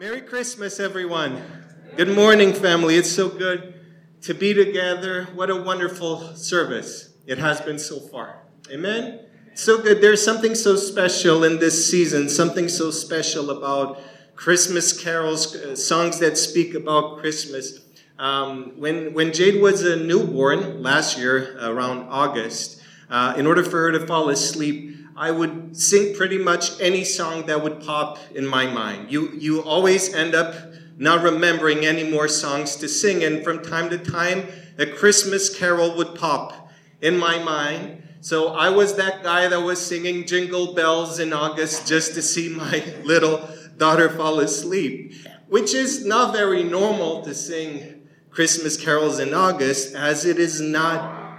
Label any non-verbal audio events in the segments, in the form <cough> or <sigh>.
Merry Christmas, everyone. Good morning, family. It's so good to be together. What a wonderful service it has been so far. Amen. So good. There's something so special in this season, something so special about Christmas carols, uh, songs that speak about Christmas. Um, when, when Jade was a newborn last year, around August, uh, in order for her to fall asleep, I would sing pretty much any song that would pop in my mind. You, you always end up not remembering any more songs to sing, and from time to time, a Christmas carol would pop in my mind. So I was that guy that was singing Jingle Bells in August just to see my <laughs> little daughter fall asleep, which is not very normal to sing Christmas carols in August, as it is not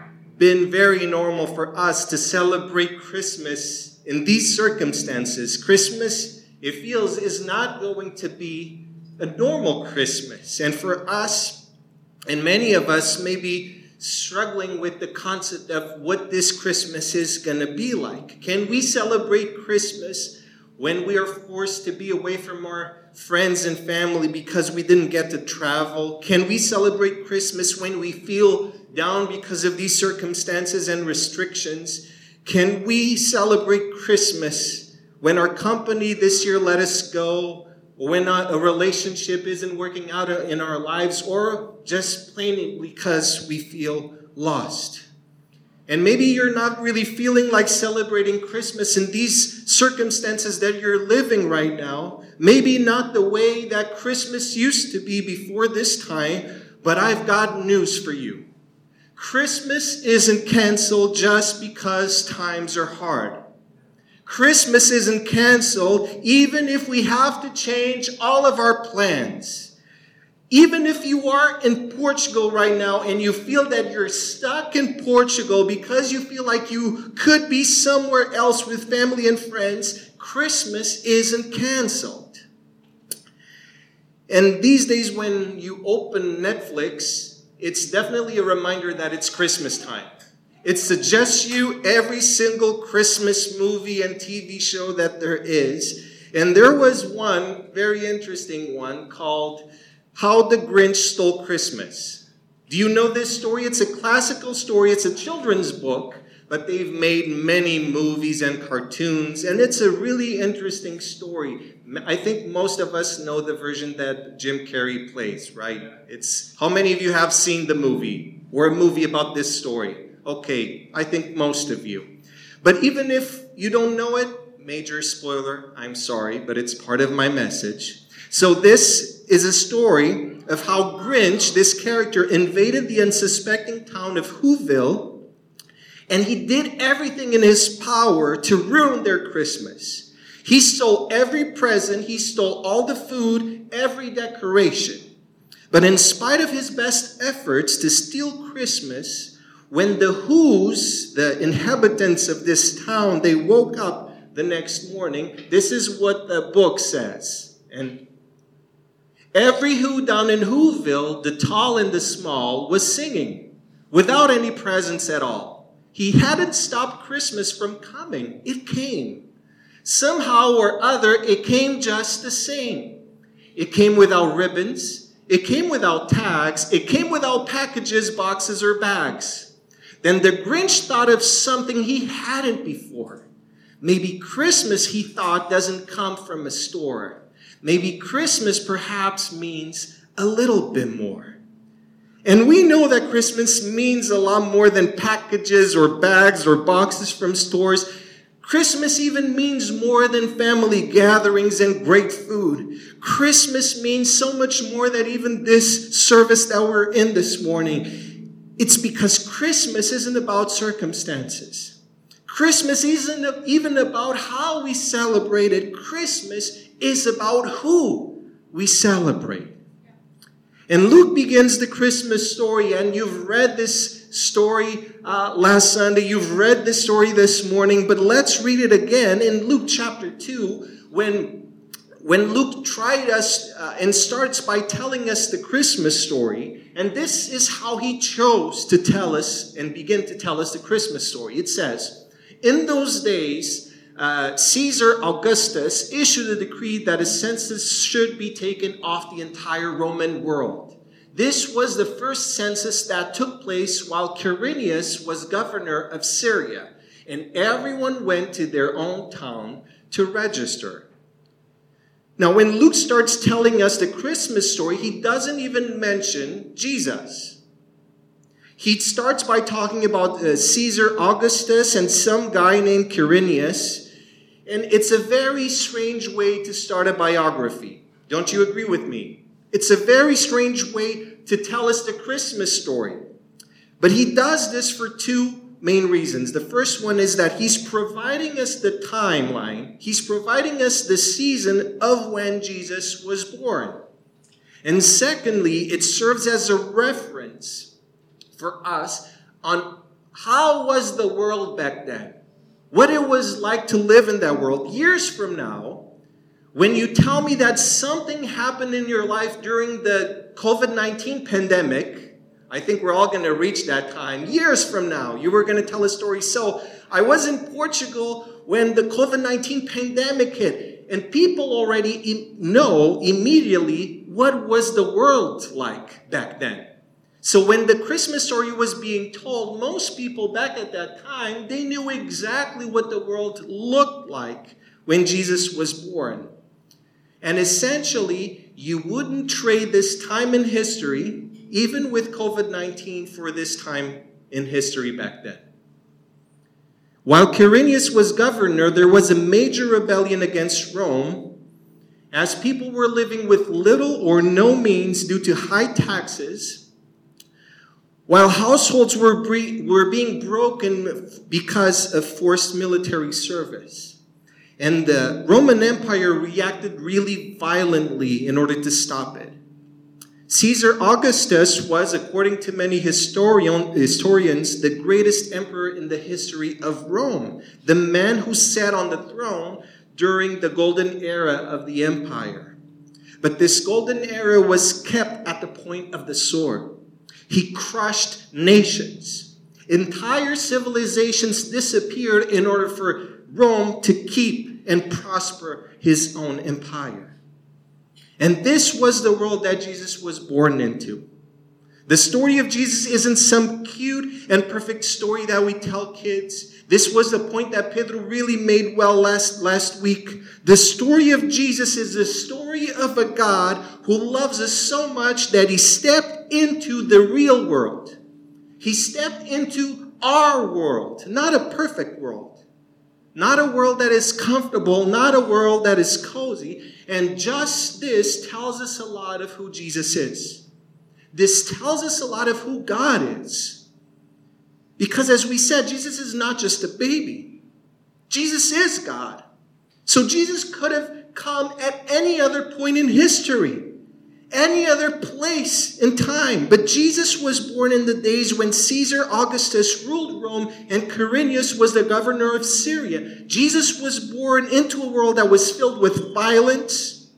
been very normal for us to celebrate Christmas in these circumstances. Christmas, it feels, is not going to be a normal Christmas. And for us, and many of us may be struggling with the concept of what this Christmas is going to be like. Can we celebrate Christmas when we are forced to be away from our friends and family because we didn't get to travel? Can we celebrate Christmas when we feel down because of these circumstances and restrictions? Can we celebrate Christmas when our company this year let us go, when a relationship isn't working out in our lives, or just plain because we feel lost? And maybe you're not really feeling like celebrating Christmas in these circumstances that you're living right now. Maybe not the way that Christmas used to be before this time, but I've got news for you. Christmas isn't canceled just because times are hard. Christmas isn't canceled even if we have to change all of our plans. Even if you are in Portugal right now and you feel that you're stuck in Portugal because you feel like you could be somewhere else with family and friends, Christmas isn't canceled. And these days, when you open Netflix, it's definitely a reminder that it's Christmas time. It suggests you every single Christmas movie and TV show that there is. And there was one very interesting one called How the Grinch Stole Christmas. Do you know this story? It's a classical story, it's a children's book, but they've made many movies and cartoons, and it's a really interesting story. I think most of us know the version that Jim Carrey plays, right? It's how many of you have seen the movie or a movie about this story? Okay, I think most of you. But even if you don't know it, major spoiler, I'm sorry, but it's part of my message. So this is a story of how Grinch, this character, invaded the unsuspecting town of Whoville, and he did everything in his power to ruin their Christmas. He stole every present, he stole all the food, every decoration. But in spite of his best efforts to steal Christmas, when the Who's, the inhabitants of this town, they woke up the next morning, this is what the book says. And every Who down in Whoville, the tall and the small, was singing without any presents at all. He hadn't stopped Christmas from coming. It came. Somehow or other, it came just the same. It came without ribbons. It came without tags. It came without packages, boxes, or bags. Then the Grinch thought of something he hadn't before. Maybe Christmas, he thought, doesn't come from a store. Maybe Christmas perhaps means a little bit more. And we know that Christmas means a lot more than packages or bags or boxes from stores. Christmas even means more than family gatherings and great food. Christmas means so much more than even this service that we're in this morning. It's because Christmas isn't about circumstances. Christmas isn't even about how we celebrate it. Christmas is about who we celebrate. And Luke begins the Christmas story, and you've read this story uh, last Sunday. You've read this story this morning, but let's read it again in Luke chapter 2 when, when Luke tried us uh, and starts by telling us the Christmas story. And this is how he chose to tell us and begin to tell us the Christmas story. It says, In those days, uh, Caesar Augustus issued a decree that a census should be taken off the entire Roman world. This was the first census that took place while Quirinius was governor of Syria, and everyone went to their own town to register. Now, when Luke starts telling us the Christmas story, he doesn't even mention Jesus. He starts by talking about uh, Caesar Augustus and some guy named Quirinius, and it's a very strange way to start a biography. Don't you agree with me? It's a very strange way to tell us the Christmas story. But he does this for two main reasons. The first one is that he's providing us the timeline, he's providing us the season of when Jesus was born. And secondly, it serves as a reference for us on how was the world back then? What it was like to live in that world years from now when you tell me that something happened in your life during the COVID 19 pandemic I think we're all going to reach that time years from now. You were going to tell a story. So I was in Portugal when the COVID 19 pandemic hit, and people already know immediately what was the world like back then. So when the Christmas story was being told, most people back at that time, they knew exactly what the world looked like when Jesus was born. And essentially, you wouldn't trade this time in history even with COVID 19 for this time in history back then. While Quirinius was governor, there was a major rebellion against Rome as people were living with little or no means due to high taxes, while households were, bre- were being broken because of forced military service. And the Roman Empire reacted really violently in order to stop it. Caesar Augustus was, according to many historian, historians, the greatest emperor in the history of Rome, the man who sat on the throne during the golden era of the empire. But this golden era was kept at the point of the sword. He crushed nations. Entire civilizations disappeared in order for Rome to keep and prosper his own empire. And this was the world that Jesus was born into. The story of Jesus isn't some cute and perfect story that we tell kids. This was the point that Pedro really made well last, last week. The story of Jesus is the story of a God who loves us so much that he stepped into the real world. He stepped into our world, not a perfect world, not a world that is comfortable, not a world that is cozy. And just this tells us a lot of who Jesus is. This tells us a lot of who God is. Because as we said, Jesus is not just a baby, Jesus is God. So Jesus could have come at any other point in history any other place in time. But Jesus was born in the days when Caesar Augustus ruled Rome and Quirinius was the governor of Syria. Jesus was born into a world that was filled with violence,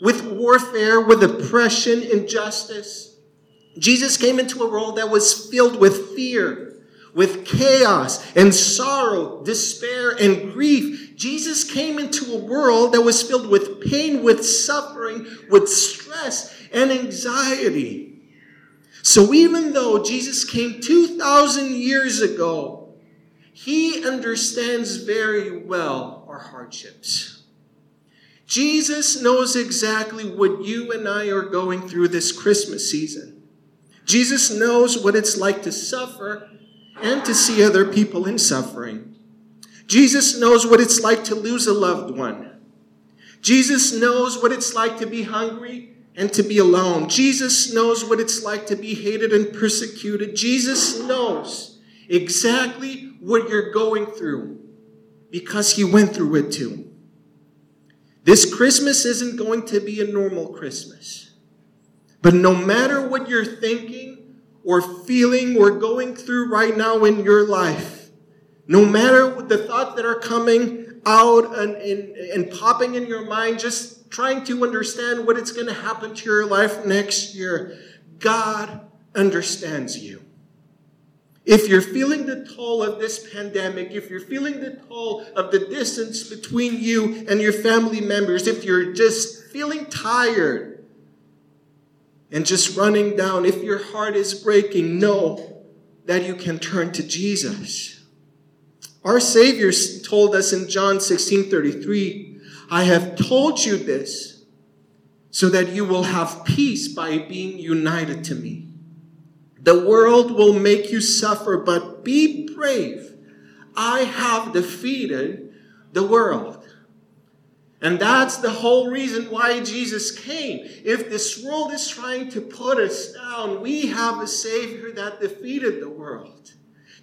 with warfare, with oppression, injustice. Jesus came into a world that was filled with fear, with chaos and sorrow, despair and grief. Jesus came into a world that was filled with pain, with suffering, with stress, and anxiety. So even though Jesus came 2,000 years ago, he understands very well our hardships. Jesus knows exactly what you and I are going through this Christmas season. Jesus knows what it's like to suffer and to see other people in suffering. Jesus knows what it's like to lose a loved one. Jesus knows what it's like to be hungry and to be alone. Jesus knows what it's like to be hated and persecuted. Jesus knows exactly what you're going through because he went through it too. This Christmas isn't going to be a normal Christmas. But no matter what you're thinking or feeling or going through right now in your life, no matter what the thoughts that are coming out and, and, and popping in your mind, just trying to understand what it's going to happen to your life next year. God understands you. If you're feeling the toll of this pandemic, if you're feeling the toll of the distance between you and your family members, if you're just feeling tired and just running down, if your heart is breaking, know that you can turn to Jesus. Our Savior told us in John 16 33, I have told you this so that you will have peace by being united to me. The world will make you suffer, but be brave. I have defeated the world. And that's the whole reason why Jesus came. If this world is trying to put us down, we have a Savior that defeated the world.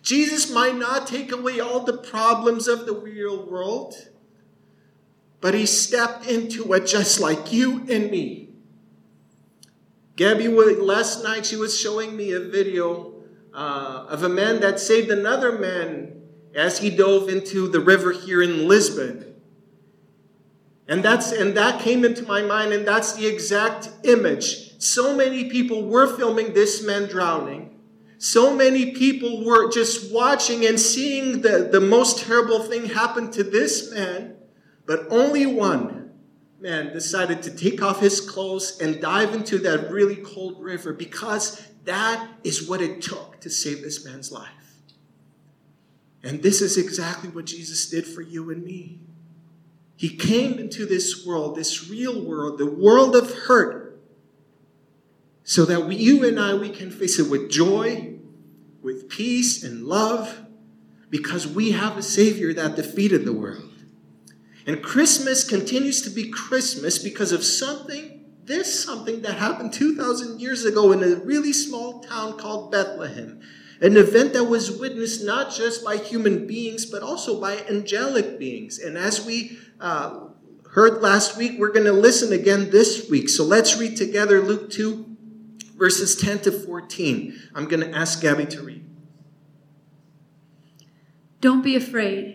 Jesus might not take away all the problems of the real world, but He stepped into it just like you and me. Gabby, last night she was showing me a video uh, of a man that saved another man as he dove into the river here in Lisbon. And that's and that came into my mind, and that's the exact image. So many people were filming this man drowning. So many people were just watching and seeing the, the most terrible thing happen to this man, but only one man decided to take off his clothes and dive into that really cold river because that is what it took to save this man's life. And this is exactly what Jesus did for you and me. He came into this world, this real world, the world of hurt, so that we, you and I, we can face it with joy, with peace and love, because we have a Savior that defeated the world. And Christmas continues to be Christmas because of something, this something that happened 2,000 years ago in a really small town called Bethlehem. An event that was witnessed not just by human beings, but also by angelic beings. And as we uh, heard last week, we're going to listen again this week. So let's read together Luke 2, verses 10 to 14. I'm going to ask Gabby to read. Don't be afraid.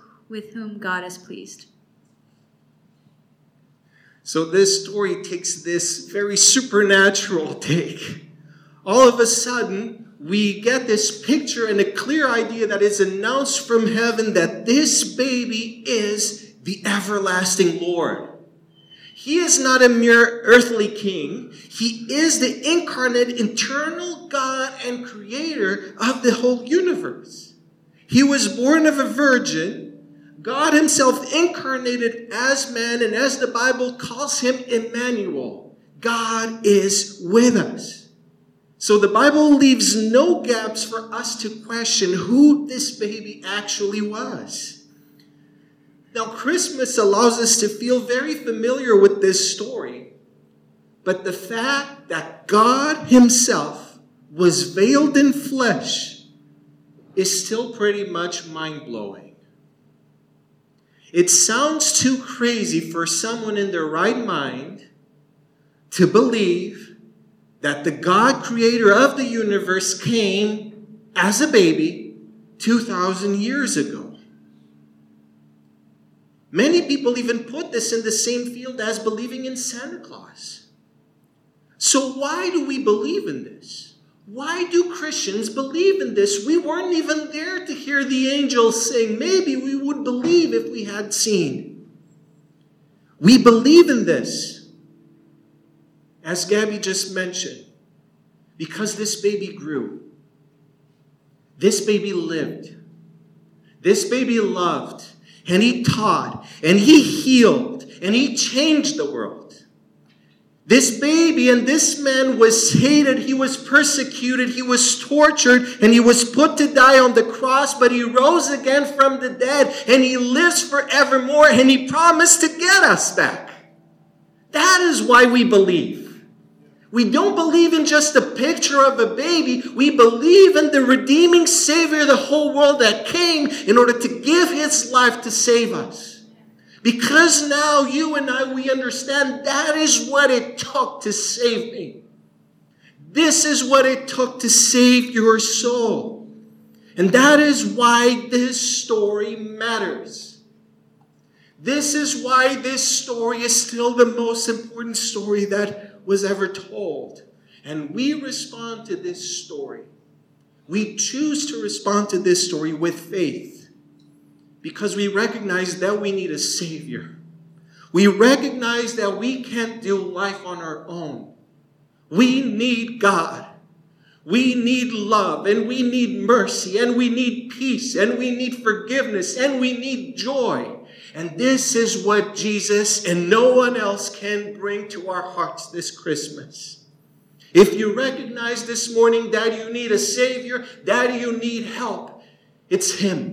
with whom God is pleased. So, this story takes this very supernatural take. All of a sudden, we get this picture and a clear idea that is announced from heaven that this baby is the everlasting Lord. He is not a mere earthly king. He is the incarnate, eternal God and creator of the whole universe. He was born of a virgin God Himself incarnated as man, and as the Bible calls Him Emmanuel, God is with us. So the Bible leaves no gaps for us to question who this baby actually was. Now, Christmas allows us to feel very familiar with this story, but the fact that God Himself was veiled in flesh is still pretty much mind blowing. It sounds too crazy for someone in their right mind to believe that the God creator of the universe came as a baby 2,000 years ago. Many people even put this in the same field as believing in Santa Claus. So, why do we believe in this? Why do Christians believe in this? We weren't even there to hear the angels sing. Maybe we would believe if we had seen. We believe in this, as Gabby just mentioned, because this baby grew. This baby lived. This baby loved. And he taught. And he healed. And he changed the world. This baby and this man was hated, he was persecuted, he was tortured, and he was put to die on the cross, but he rose again from the dead, and he lives forevermore, and he promised to get us back. That is why we believe. We don't believe in just a picture of a baby. We believe in the redeeming Savior of the whole world that came in order to give his life to save us. Because now you and I, we understand that is what it took to save me. This is what it took to save your soul. And that is why this story matters. This is why this story is still the most important story that was ever told. And we respond to this story. We choose to respond to this story with faith because we recognize that we need a Savior. We recognize that we can't do life on our own. We need God. We need love and we need mercy and we need peace and we need forgiveness and we need joy. And this is what Jesus and no one else can bring to our hearts this Christmas. If you recognize this morning that you need a Savior, that you need help, it's Him.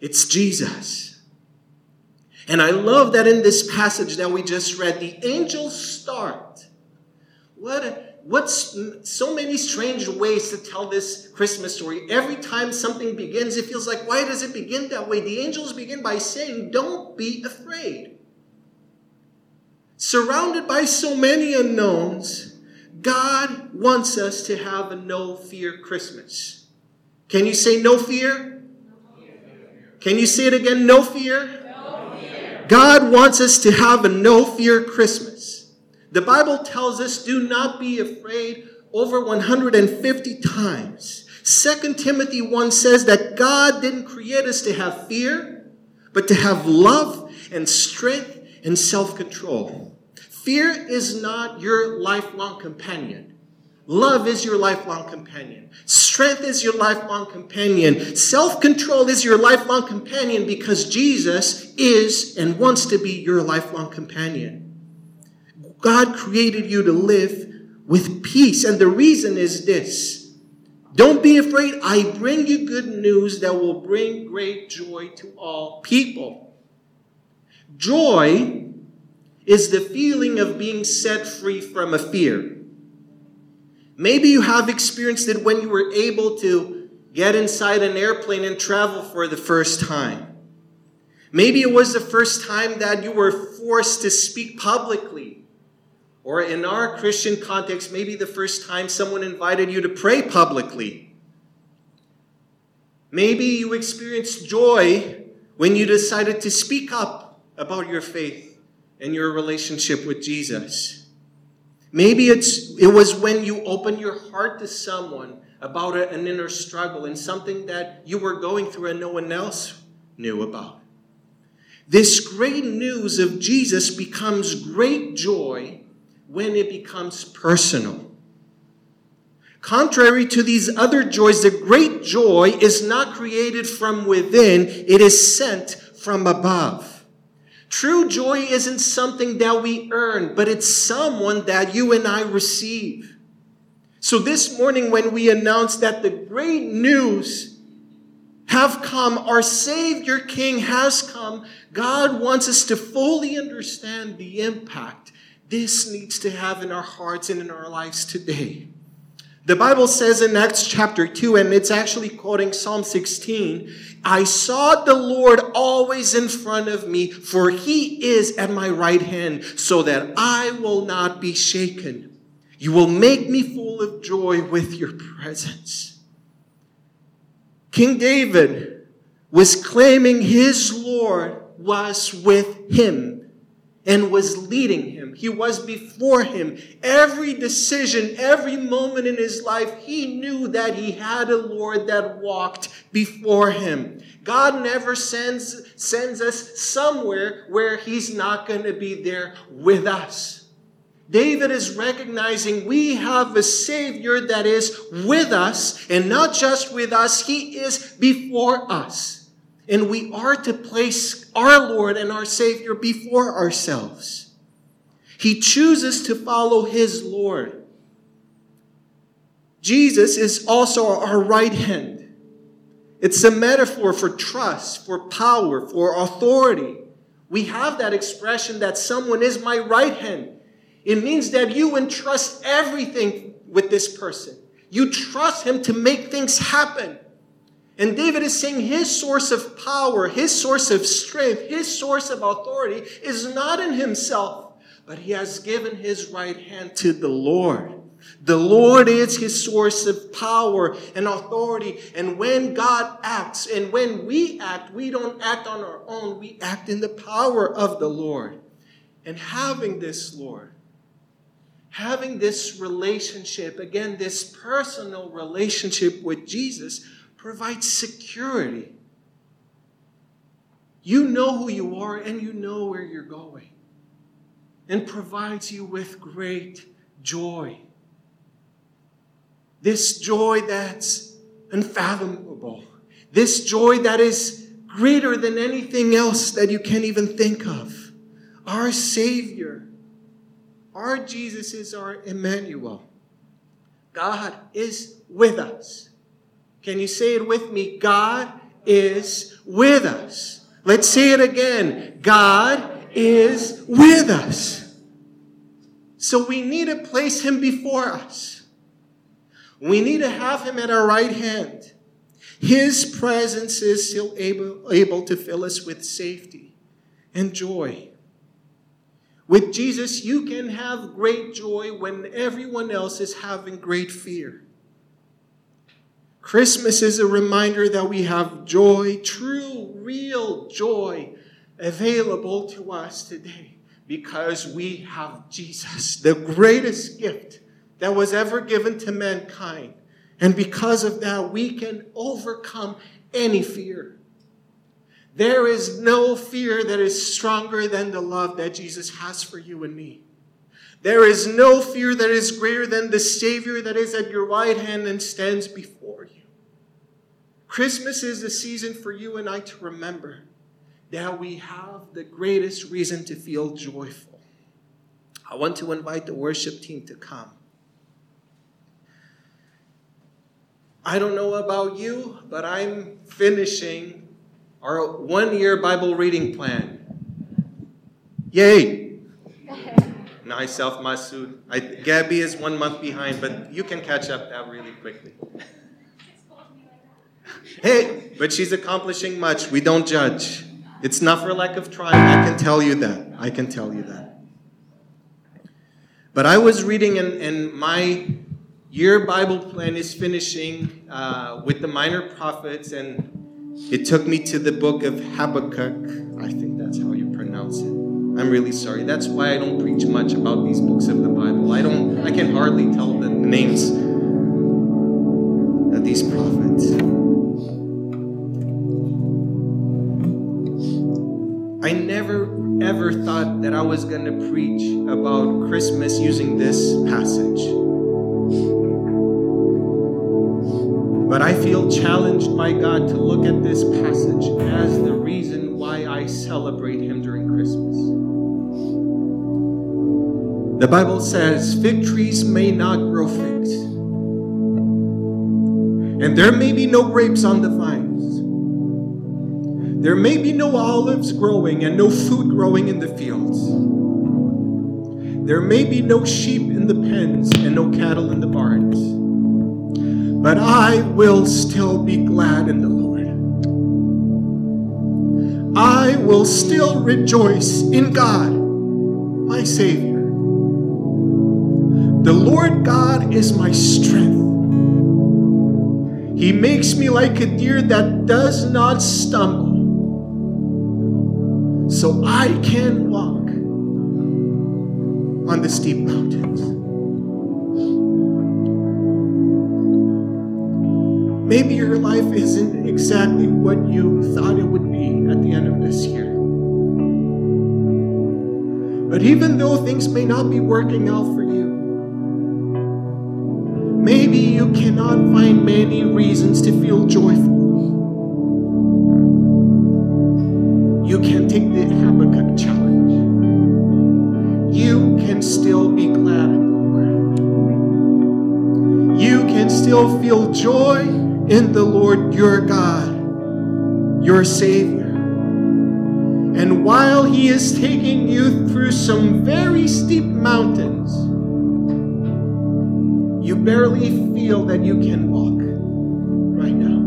It's Jesus. And I love that in this passage that we just read, the angels start. What what's so many strange ways to tell this Christmas story. Every time something begins, it feels like, why does it begin that way? The angels begin by saying, Don't be afraid. Surrounded by so many unknowns, God wants us to have a no fear Christmas. Can you say no fear? Can you say it again? No fear? no fear? God wants us to have a no fear Christmas. The Bible tells us, do not be afraid over 150 times. 2 Timothy 1 says that God didn't create us to have fear, but to have love and strength and self control. Fear is not your lifelong companion. Love is your lifelong companion. Strength is your lifelong companion. Self control is your lifelong companion because Jesus is and wants to be your lifelong companion. God created you to live with peace. And the reason is this don't be afraid. I bring you good news that will bring great joy to all people. Joy is the feeling of being set free from a fear. Maybe you have experienced it when you were able to get inside an airplane and travel for the first time. Maybe it was the first time that you were forced to speak publicly or in our Christian context, maybe the first time someone invited you to pray publicly. Maybe you experienced joy when you decided to speak up about your faith and your relationship with Jesus. Maybe it's, it was when you opened your heart to someone about an inner struggle and something that you were going through and no one else knew about. This great news of Jesus becomes great joy when it becomes personal. Contrary to these other joys, the great joy is not created from within, it is sent from above. True joy isn't something that we earn, but it's someone that you and I receive. So this morning, when we announce that the great news have come, our Savior King has come, God wants us to fully understand the impact this needs to have in our hearts and in our lives today. The Bible says in Acts chapter 2, and it's actually quoting Psalm 16 I saw the Lord always in front of me, for he is at my right hand, so that I will not be shaken. You will make me full of joy with your presence. King David was claiming his Lord was with him and was leading him. He was before him. Every decision, every moment in his life, he knew that he had a Lord that walked before him. God never sends, sends us somewhere where he's not going to be there with us. David is recognizing we have a Savior that is with us, and not just with us, He is before us. And we are to place our Lord and our Savior before ourselves. He chooses to follow his Lord. Jesus is also our right hand. It's a metaphor for trust, for power, for authority. We have that expression that someone is my right hand. It means that you entrust everything with this person. You trust him to make things happen. And David is saying his source of power, his source of strength, his source of authority is not in himself, but he has given his right hand to the Lord. The Lord is his source of power and authority. And when God acts and when we act, we don't act on our own, we act in the power of the Lord. And having this, Lord, having this relationship, again, this personal relationship with Jesus, provides security. You know who you are and you know where you're going, and provides you with great joy. This joy that's unfathomable, this joy that is greater than anything else that you can even think of. Our Savior, our Jesus is our Emmanuel. God is with us. Can you say it with me? God is with us. Let's say it again. God is with us. So we need to place him before us. We need to have him at our right hand. His presence is still able, able to fill us with safety and joy. With Jesus, you can have great joy when everyone else is having great fear. Christmas is a reminder that we have joy, true, real joy, available to us today because we have Jesus, the greatest gift that was ever given to mankind. And because of that, we can overcome any fear. There is no fear that is stronger than the love that Jesus has for you and me. There is no fear that is greater than the Savior that is at your right hand and stands before you. Christmas is the season for you and I to remember that we have the greatest reason to feel joyful. I want to invite the worship team to come. I don't know about you, but I'm finishing our one year Bible reading plan. Yay! <laughs> Myself, Masood. I, Gabby is one month behind, but you can catch up that really quickly. Hey, but she's accomplishing much. We don't judge. It's not for lack of trying. I can tell you that. I can tell you that. But I was reading, and, and my year Bible plan is finishing uh, with the minor prophets, and it took me to the book of Habakkuk. I think that's how you pronounce it. I'm really sorry. That's why I don't preach much about these books of the Bible. I don't. I can hardly tell the names of these prophets. I was going to preach about Christmas using this passage. But I feel challenged by God to look at this passage as the reason why I celebrate Him during Christmas. The Bible says fig trees may not grow figs, and there may be no grapes on the vines. There may be no olives growing and no food growing in the fields. There may be no sheep in the pens and no cattle in the barns. But I will still be glad in the Lord. I will still rejoice in God, my Savior. The Lord God is my strength. He makes me like a deer that does not stumble so I can walk on the steep mountains. Maybe your life isn't exactly what you thought it would be at the end of this year. But even though things may not be working out for you, maybe you cannot find many reasons to feel joyful. Can still be glad in the Lord. You can still feel joy in the Lord your God, your Savior. And while He is taking you through some very steep mountains, you barely feel that you can walk right now.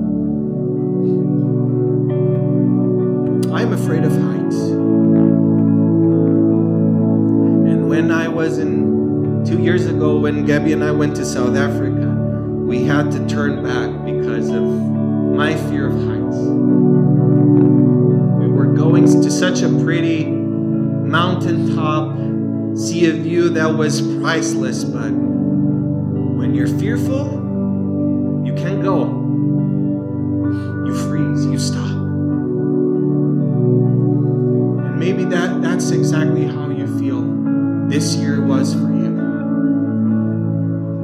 I'm afraid of when Gabby and I went to South Africa, we had to turn back because of my fear of heights. We were going to such a pretty mountaintop, see a view that was priceless, but when you're fearful, you can't go. You freeze, you stop. And maybe that, that's exactly how you feel this year was for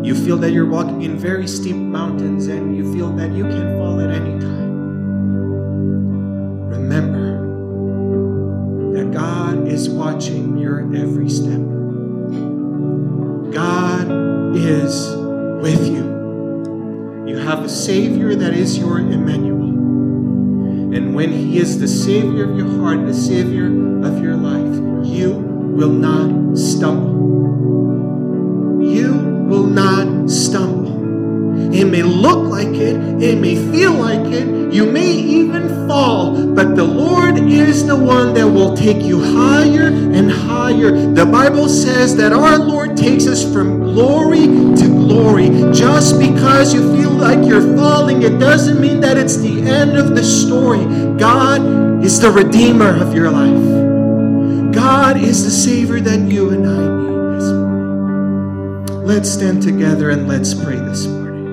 you. Feel that you're walking in very steep mountains and you feel that you can fall at any time. Remember that God is watching your every step. God is with you. You have a Savior that is your Emmanuel. And when He is the Savior of your heart, the Savior of your life, you will not stumble. Will not stumble. It may look like it, it may feel like it, you may even fall, but the Lord is the one that will take you higher and higher. The Bible says that our Lord takes us from glory to glory. Just because you feel like you're falling, it doesn't mean that it's the end of the story. God is the Redeemer of your life. God is the Savior that you and I. Let's stand together and let's pray this morning.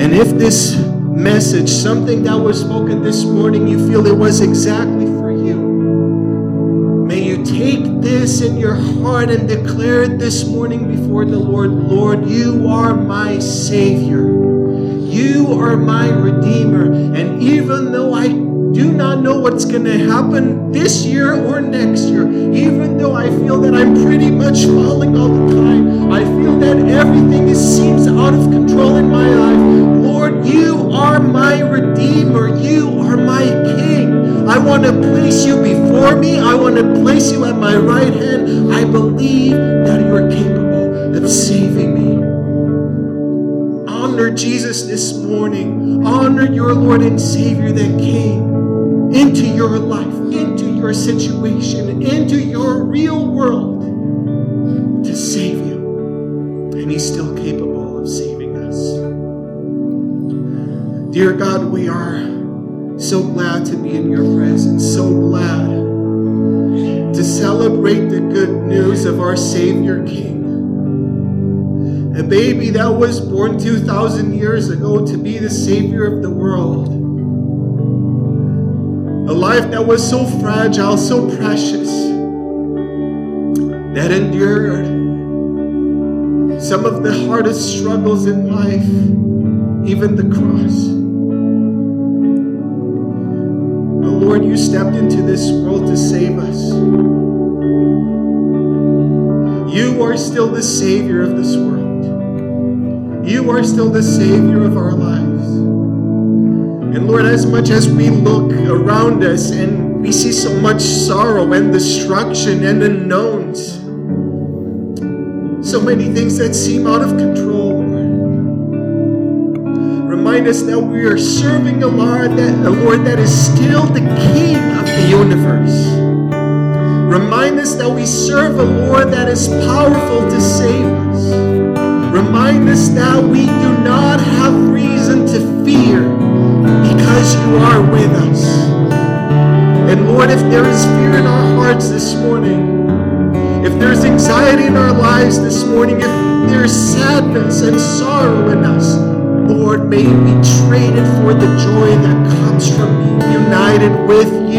And if this message, something that was spoken this morning, you feel it was exactly for you, may you take this in your heart and declare it this morning before the Lord Lord, you are my Savior. You are my Redeemer. And even though I do not know what's going to happen this year or next year, even though I feel that I'm pretty much falling all the time, I feel that everything seems out of control in my life. Lord, you are my Redeemer. You are my King. I want to place you before me. I want to place you at my right hand. I believe that you are capable of saving me. Honor Jesus this morning. Honor your Lord and Savior that came into your life, into your situation, into your real world to save you. And He's still capable of saving us. Dear God, we are so glad to be in your presence, so glad to celebrate the good news of our Savior King. A baby that was born 2,000 years ago to be the Savior of the world. A life that was so fragile, so precious, that endured some of the hardest struggles in life, even the cross. But Lord, you stepped into this world to save us. You are still the Savior of this world. You are still the Savior of our lives. And Lord, as much as we look around us and we see so much sorrow and destruction and unknowns, so many things that seem out of control, Remind us that we are serving a Lord that, a Lord that is still the King of the universe. Remind us that we serve a Lord that is powerful to save us. Remind us that we do not have reason to fear because you are with us. And Lord, if there is fear in our hearts this morning, if there's anxiety in our lives this morning, if there's sadness and sorrow in us, Lord, may we trade it for the joy that comes from being united with you.